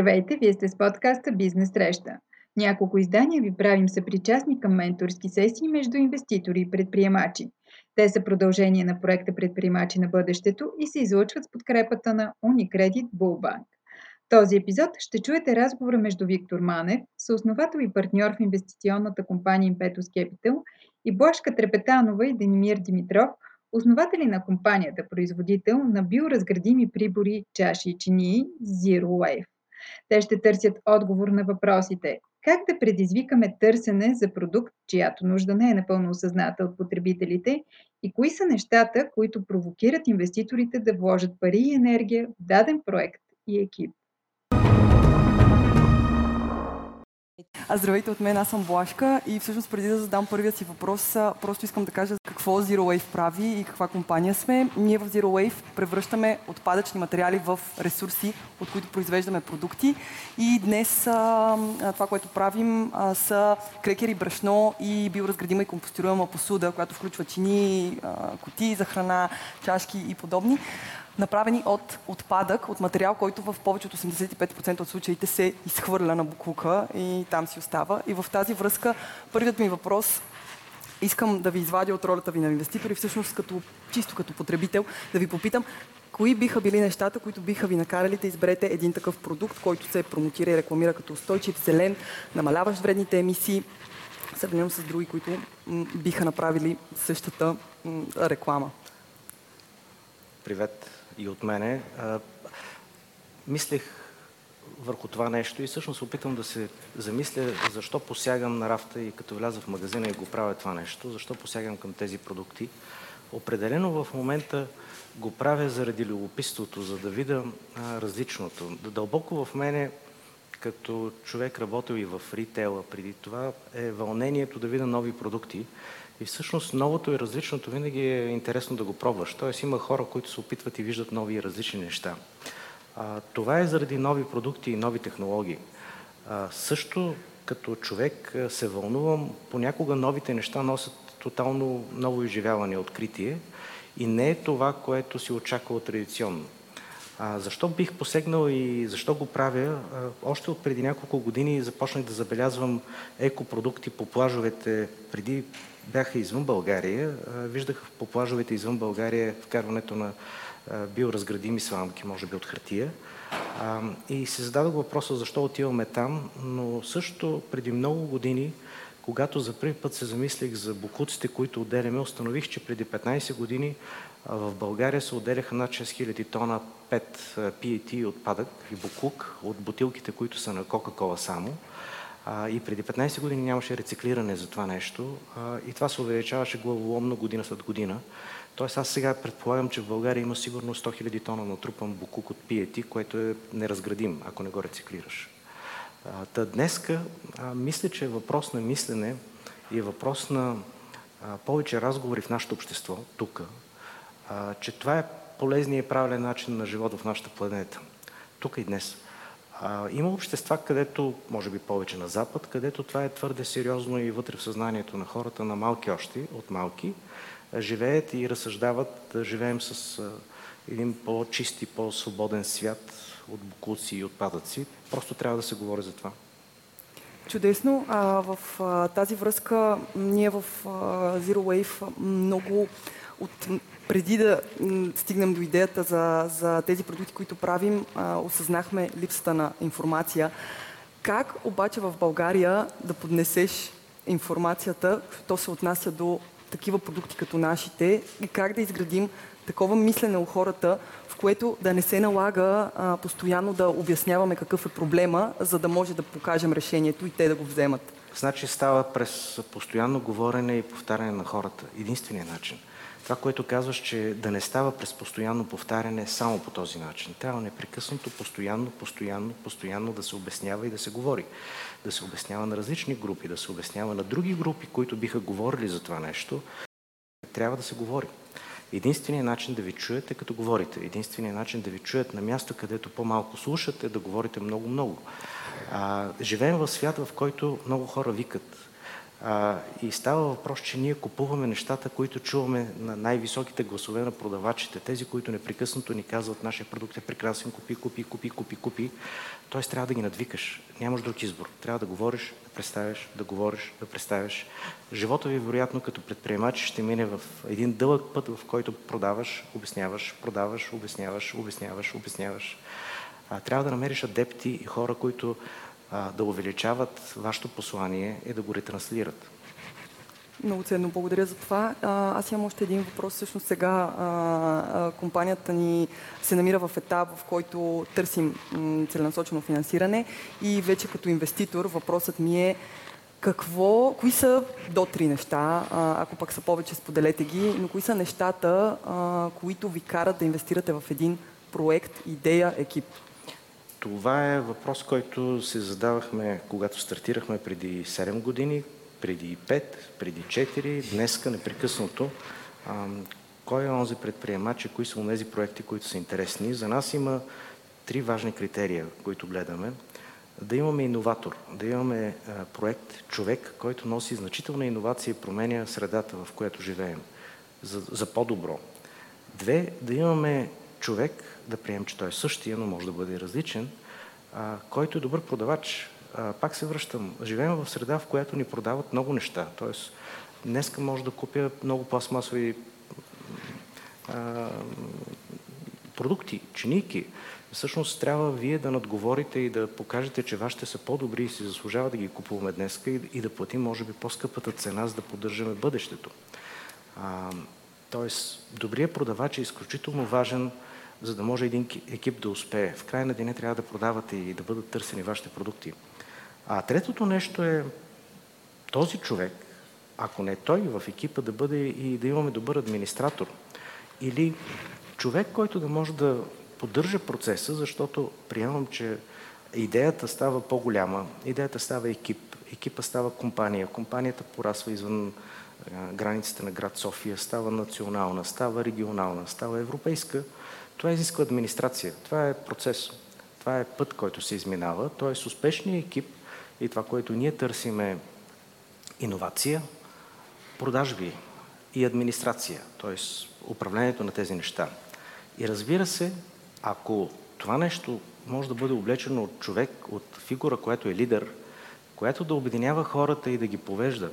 Здравейте, вие сте с подкаста Бизнес среща. Няколко издания ви правим съпричастни към менторски сесии между инвеститори и предприемачи. Те са продължение на проекта Предприемачи на бъдещето и се излъчват с подкрепата на Unicredit Bullbank. В този епизод ще чуете разговора между Виктор Манев, съосновател и партньор в инвестиционната компания Impetus Capital и Блашка Трепетанова и Денимир Димитров – Основатели на компанията, производител на биоразградими прибори, чаши и чинии Zero Wave. Те ще търсят отговор на въпросите как да предизвикаме търсене за продукт, чиято нужда не е напълно осъзната от потребителите и кои са нещата, които провокират инвеститорите да вложат пари и енергия в даден проект и екип. А здравейте от мен, аз съм Блашка и всъщност преди да задам първият си въпрос, просто искам да кажа какво Zero Wave прави и каква компания сме. Ние в Zero Wave превръщаме отпадъчни материали в ресурси, от които произвеждаме продукти. И днес това, което правим, са крекери, брашно и биоразградима и компостируема посуда, която включва чини, кутии за храна, чашки и подобни направени от отпадък, от материал, който в повече от 85% от случаите се изхвърля на буклука и там си остава. И в тази връзка първият ми въпрос искам да ви извадя от ролята ви на инвеститор и всъщност като, чисто като потребител да ви попитам кои биха били нещата, които биха ви накарали да изберете един такъв продукт, който се промотира и рекламира като устойчив, зелен, намаляващ вредните емисии, сравнено с други, които биха направили същата реклама. Привет и от мене. Мислех върху това нещо и всъщност опитам да се замисля защо посягам на рафта и като вляза в магазина и го правя това нещо, защо посягам към тези продукти. Определено в момента го правя заради любопитството, за да видя а, различното. Дълбоко в мене, като човек работил и в ритейла преди това, е вълнението да видя нови продукти и всъщност новото и различното винаги е интересно да го пробваш. Тоест има хора, които се опитват и виждат нови и различни неща. А, това е заради нови продукти и нови технологии. А, също като човек се вълнувам, понякога новите неща носят тотално ново изживяване, откритие и не е това, което си очаквало традиционно. А, защо бих посегнал и защо го правя? А, още от преди няколко години започнах да забелязвам екопродукти по плажовете преди бяха извън България, виждах по плажовете извън България вкарването на биоразградими сламки, може би от хартия. И се зададох въпроса защо отиваме там, но също преди много години, когато за първи път се замислих за букуците, които отделяме, установих, че преди 15 години в България се отделяха над 6000 тона 5 PET отпадък и буклук от бутилките, които са на Кока-Кола само. И преди 15 години нямаше рециклиране за това нещо и това се увеличаваше главоломно година след година. Тоест аз сега предполагам, че в България има сигурно 100 000 тона натрупан букук от пиети, което е неразградим, ако не го рециклираш. Та днеска мисля, че е въпрос на мислене и е въпрос на повече разговори в нашето общество, тук, че това е полезният и правилен начин на живота в нашата планета. Тук и днес. Има общества, където, може би повече на Запад, където това е твърде сериозно и вътре в съзнанието на хората, на малки още, от малки, живеят и разсъждават да живеем с един по-чист и по-свободен свят от букуци и отпадъци. Просто трябва да се говори за това. Чудесно. А, в а, тази връзка ние в а, Zero Wave много от преди да стигнем до идеята за, за тези продукти, които правим, а, осъзнахме липсата на информация. Как обаче в България да поднесеш информацията, то се отнася до такива продукти като нашите и как да изградим такова мислене у хората, в което да не се налага а, постоянно да обясняваме какъв е проблема, за да може да покажем решението и те да го вземат. Значи става през постоянно говорене и повтаряне на хората. Единственият начин. Това, което казваш, че да не става през постоянно повтаряне само по този начин. Трябва непрекъснато, постоянно, постоянно, постоянно да се обяснява и да се говори. Да се обяснява на различни групи, да се обяснява на други групи, които биха говорили за това нещо. Трябва да се говори. Единственият начин да ви чуете, като говорите. Единственият начин да ви чуят на място, където по-малко слушате, да говорите много-много. живеем в свят, в който много хора викат. А, и става въпрос, че ние купуваме нещата, които чуваме на най-високите гласове на продавачите. Тези, които непрекъснато ни казват, нашия продукт е прекрасен, купи, купи, купи, купи, купи. Тоест трябва да ги надвикаш. Нямаш друг избор. Трябва да говориш, да представяш, да говориш, да представяш. Живота ви, вероятно, като предприемач ще мине в един дълъг път, в който продаваш, обясняваш, продаваш, обясняваш, обясняваш, обясняваш. А, трябва да намериш адепти и хора, които да увеличават вашето послание и да го ретранслират. Много ценно, благодаря за това. Аз имам още един въпрос. Всъщност сега компанията ни се намира в етап, в който търсим целенасочено финансиране и вече като инвеститор въпросът ми е какво, кои са до три неща, ако пък са повече, споделете ги, но кои са нещата, които ви карат да инвестирате в един проект, идея, екип? Това е въпрос, който се задавахме, когато стартирахме преди 7 години, преди 5, преди 4, днеска непрекъснато. кой е онзи предприемач и кои са тези проекти, които са интересни? За нас има три важни критерия, които гледаме. Да имаме иноватор, да имаме проект, човек, който носи значителна иновация и променя средата, в която живеем, за, за по-добро. Две, да имаме човек, да приемем, че той е същия, но може да бъде различен, а, който е добър продавач. А, пак се връщам. Живеем в среда, в която ни продават много неща. Тоест, днеска може да купя много пластмасови а, продукти, чиники. Всъщност трябва вие да надговорите и да покажете, че вашите са по-добри и си заслужава да ги купуваме днеска и, и да платим, може би, по-скъпата цена, за да поддържаме бъдещето. А, тоест, добрият продавач е изключително важен за да може един екип да успее. В край на деня трябва да продавате и да бъдат търсени вашите продукти. А третото нещо е този човек, ако не той в екипа, да бъде и да имаме добър администратор. Или човек, който да може да поддържа процеса, защото приемам, че идеята става по-голяма, идеята става екип, екипа става компания, компанията порасва извън границите на град София, става национална, става регионална, става европейска това изисква администрация. Това е процес. Това е път, който се изминава. Тоест успешният екип и това, което ние търсим е иновация, продажби и администрация, т.е. управлението на тези неща. И разбира се, ако това нещо може да бъде облечено от човек, от фигура, която е лидер, която да обединява хората и да ги повежда.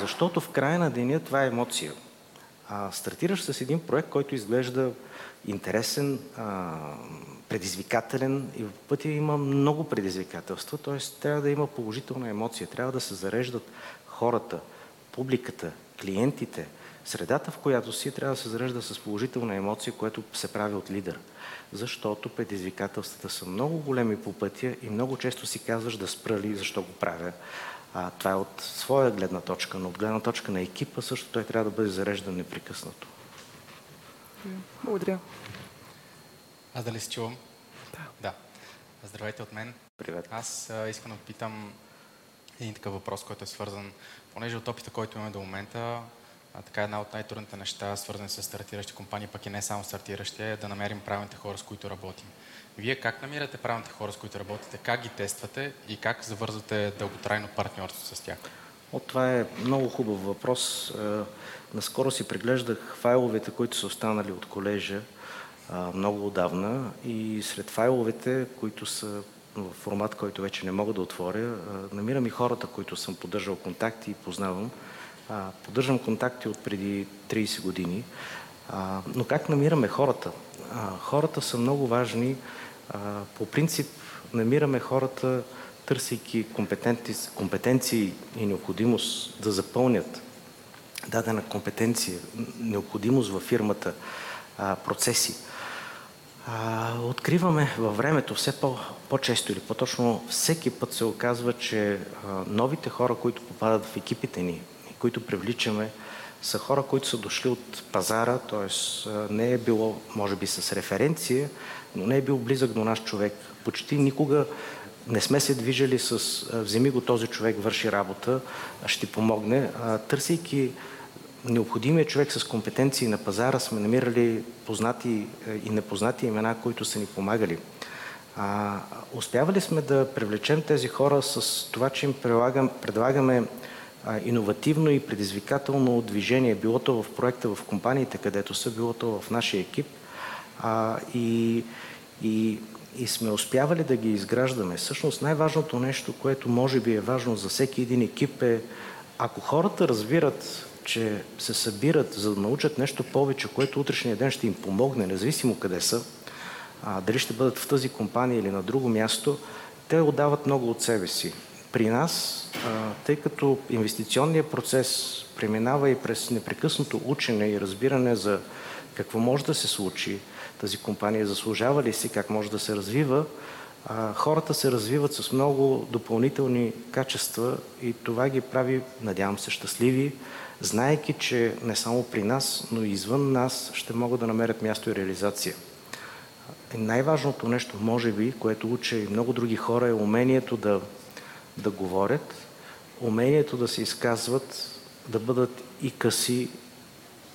Защото в края на деня това е емоция. А стартираш с един проект, който изглежда интересен, предизвикателен и в пътя има много предизвикателства, т.е. трябва да има положителна емоция, трябва да се зареждат хората, публиката, клиентите, средата, в която си, трябва да се зарежда с положителна емоция, което се прави от лидер. Защото предизвикателствата са много големи по пътя и много често си казваш да спрали защо го правя. А, това е от своя гледна точка, но от гледна точка на екипа също той трябва да бъде зареждан непрекъснато. Благодаря. Аз дали се чувам? Да. да. Здравейте от мен. Привет. Аз а, искам да питам един такъв въпрос, който е свързан, понеже от опита, който имаме до момента, така една от най-трудните неща, свързани с стартиращи компании, пък и не само стартиращи, е да намерим правилните хора, с които работим. Вие как намирате правилните хора, с които работите, как ги тествате и как завързвате дълготрайно партньорство с тях? О, това е много хубав въпрос. Е, наскоро си преглеждах файловете, които са останали от колежа много отдавна и сред файловете, които са в формат, който вече не мога да отворя, намирам и хората, които съм поддържал контакти и познавам. Поддържам контакти от преди 30 години. Но как намираме хората? Хората са много важни. По принцип намираме хората, търсейки компетенции и необходимост да запълнят дадена компетенция, необходимост във фирмата, процеси. Откриваме във времето все по, по-често или по-точно всеки път се оказва, че новите хора, които попадат в екипите ни които привличаме, са хора, които са дошли от пазара, т.е. не е било, може би, с референция, но не е бил близък до наш човек. Почти никога не сме се движили с вземи го този човек, върши работа, ще помогне, търсейки необходимия човек с компетенции на пазара сме намирали познати и непознати имена, които са ни помагали. А, успявали сме да привлечем тези хора с това, че им предлагаме иновативно и предизвикателно движение, било то в проекта в компаниите, където са, било то в нашия екип. А, и, и, и сме успявали да ги изграждаме. Всъщност най-важното нещо, което може би е важно за всеки един екип е, ако хората разбират, че се събират за да научат нещо повече, което утрешния ден ще им помогне, независимо къде са, а, дали ще бъдат в тази компания или на друго място, те отдават много от себе си. При нас, тъй като инвестиционният процес преминава и през непрекъснато учене и разбиране за какво може да се случи, тази компания заслужава ли си, как може да се развива, хората се развиват с много допълнителни качества и това ги прави, надявам се, щастливи, знаеки, че не само при нас, но и извън нас ще могат да намерят място и реализация. Най-важното нещо, може би, което уча и много други хора, е умението да, да говорят, умението да се изказват, да бъдат и къси,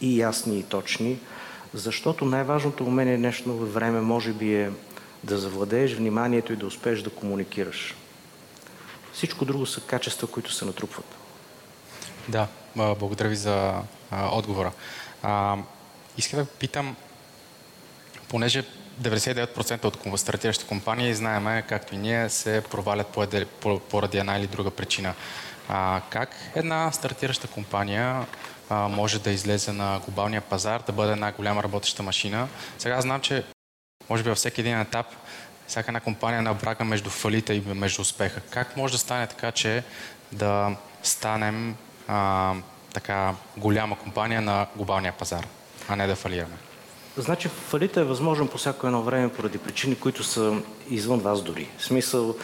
и ясни, и точни, защото най-важното умение днешно време може би е да завладееш вниманието и да успееш да комуникираш. Всичко друго са качества, които се натрупват. Да, благодаря ви за отговора. А, искам да питам, понеже 99% от стартиращи компании, знаеме, както и ние, се провалят поради една или друга причина. А, как една стартираща компания а, може да излезе на глобалния пазар, да бъде една голяма работеща машина? Сега знам, че може би във всеки един етап всяка една компания набрага между фалита и между успеха. Как може да стане така, че да станем а, така голяма компания на глобалния пазар, а не да фалираме? Значи фалита е възможен по всяко едно време поради причини, които са извън вас дори. В смисъл,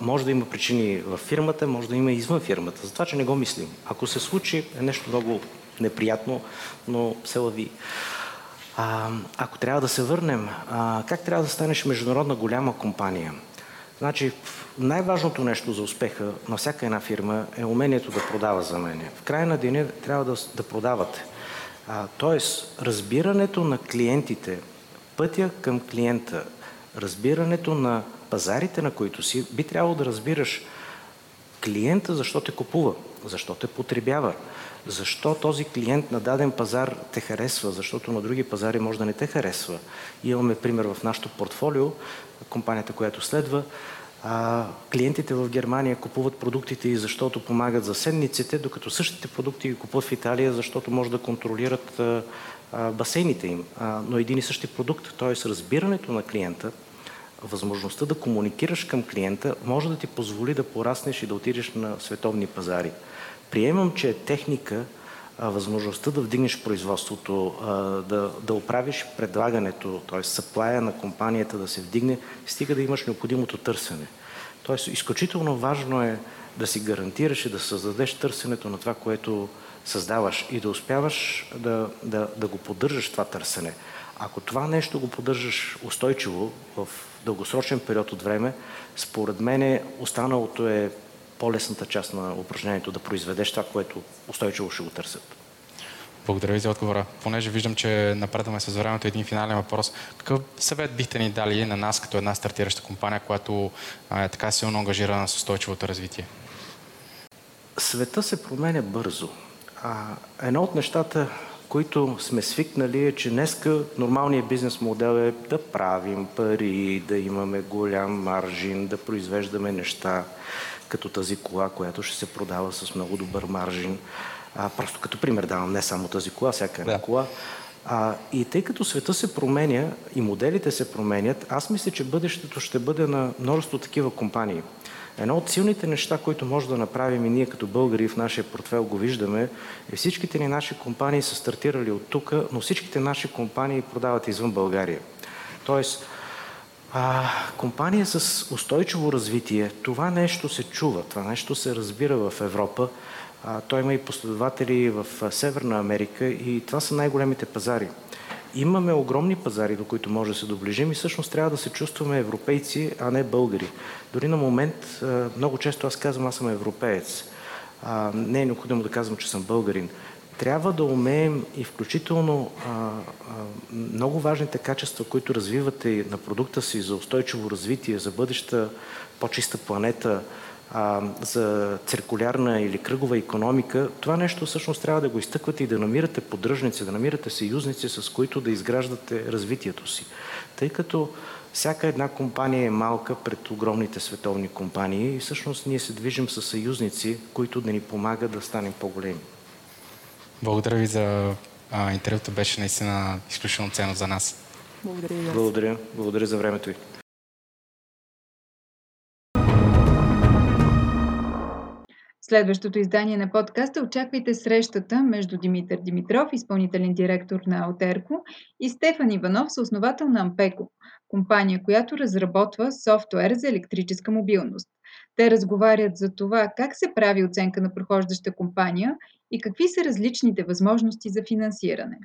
може да има причини в фирмата, може да има и извън фирмата. Затова, че не го мислим. Ако се случи, е нещо много неприятно, но се лави. А, ако трябва да се върнем, а, как трябва да станеш международна голяма компания? Значи, най-важното нещо за успеха на всяка една фирма е умението да продава за мен. В края на деня трябва да, да продавате. А, тоест, разбирането на клиентите, пътя към клиента, разбирането на пазарите, на които си, би трябвало да разбираш клиента защо те купува, защо те потребява, защо този клиент на даден пазар те харесва, защото на други пазари може да не те харесва. Имаме пример в нашото портфолио, компанията, която следва, клиентите в Германия купуват продуктите и защото помагат за седмиците, докато същите продукти ги купуват в Италия, защото може да контролират басейните им. Но един и същи продукт, т.е. разбирането на клиента, възможността да комуникираш към клиента, може да ти позволи да пораснеш и да отидеш на световни пазари. Приемам, че е техника възможността да вдигнеш производството, да, да оправиш предлагането, т.е. съплая на компанията да се вдигне, стига да имаш необходимото търсене. Тоест, изключително важно е да си гарантираш и да създадеш търсенето на това, което създаваш и да успяваш да, да, да го поддържаш това търсене. Ако това нещо го поддържаш устойчиво в дългосрочен период от време, според мен останалото е по-лесната част на упражнението да произведеш това, което устойчиво ще го търсят. Благодаря ви за отговора. Понеже виждам, че напредваме с времето един финален въпрос. Какъв съвет бихте ни дали на нас като една стартираща компания, която е така силно ангажирана с устойчивото развитие? Света се променя бързо. А, едно от нещата, които сме свикнали е, че днеска нормалният бизнес модел е да правим пари, да имаме голям маржин, да произвеждаме неща като тази кола, която ще се продава с много добър маржин. А, просто като пример давам, не само тази кола, всяка една да. кола. А, и тъй като света се променя и моделите се променят, аз мисля, че бъдещето ще бъде на множество такива компании. Едно от силните неща, които може да направим и ние като българи в нашия портфел го виждаме, е всичките ни наши компании са стартирали от тук, но всичките наши компании продават извън България. Тоест, а, компания с устойчиво развитие, това нещо се чува, това нещо се разбира в Европа. А, той има и последователи в Северна Америка и това са най-големите пазари. Имаме огромни пазари, до които може да се доближим и всъщност трябва да се чувстваме европейци, а не българи. Дори на момент, много често аз казвам, аз съм европеец. Не е необходимо да казвам, че съм българин трябва да умеем и включително много важните качества, които развивате на продукта си за устойчиво развитие, за бъдеща по-чиста планета, а, за циркулярна или кръгова економика, това нещо всъщност трябва да го изтъквате и да намирате поддръжници, да намирате съюзници, с които да изграждате развитието си. Тъй като всяка една компания е малка пред огромните световни компании и всъщност ние се движим с съюзници, които да ни помагат да станем по-големи. Благодаря ви за а, интервюто. Беше наистина изключително ценно за нас. Благодаря ви. Благодаря. Благодаря за времето ви. Следващото издание на подкаста очаквайте срещата между Димитър Димитров, изпълнителен директор на Алтерко, и Стефан Иванов, съосновател на Ампеко, компания, която разработва софтуер за електрическа мобилност. Те разговарят за това как се прави оценка на прохождаща компания и какви са различните възможности за финансиране.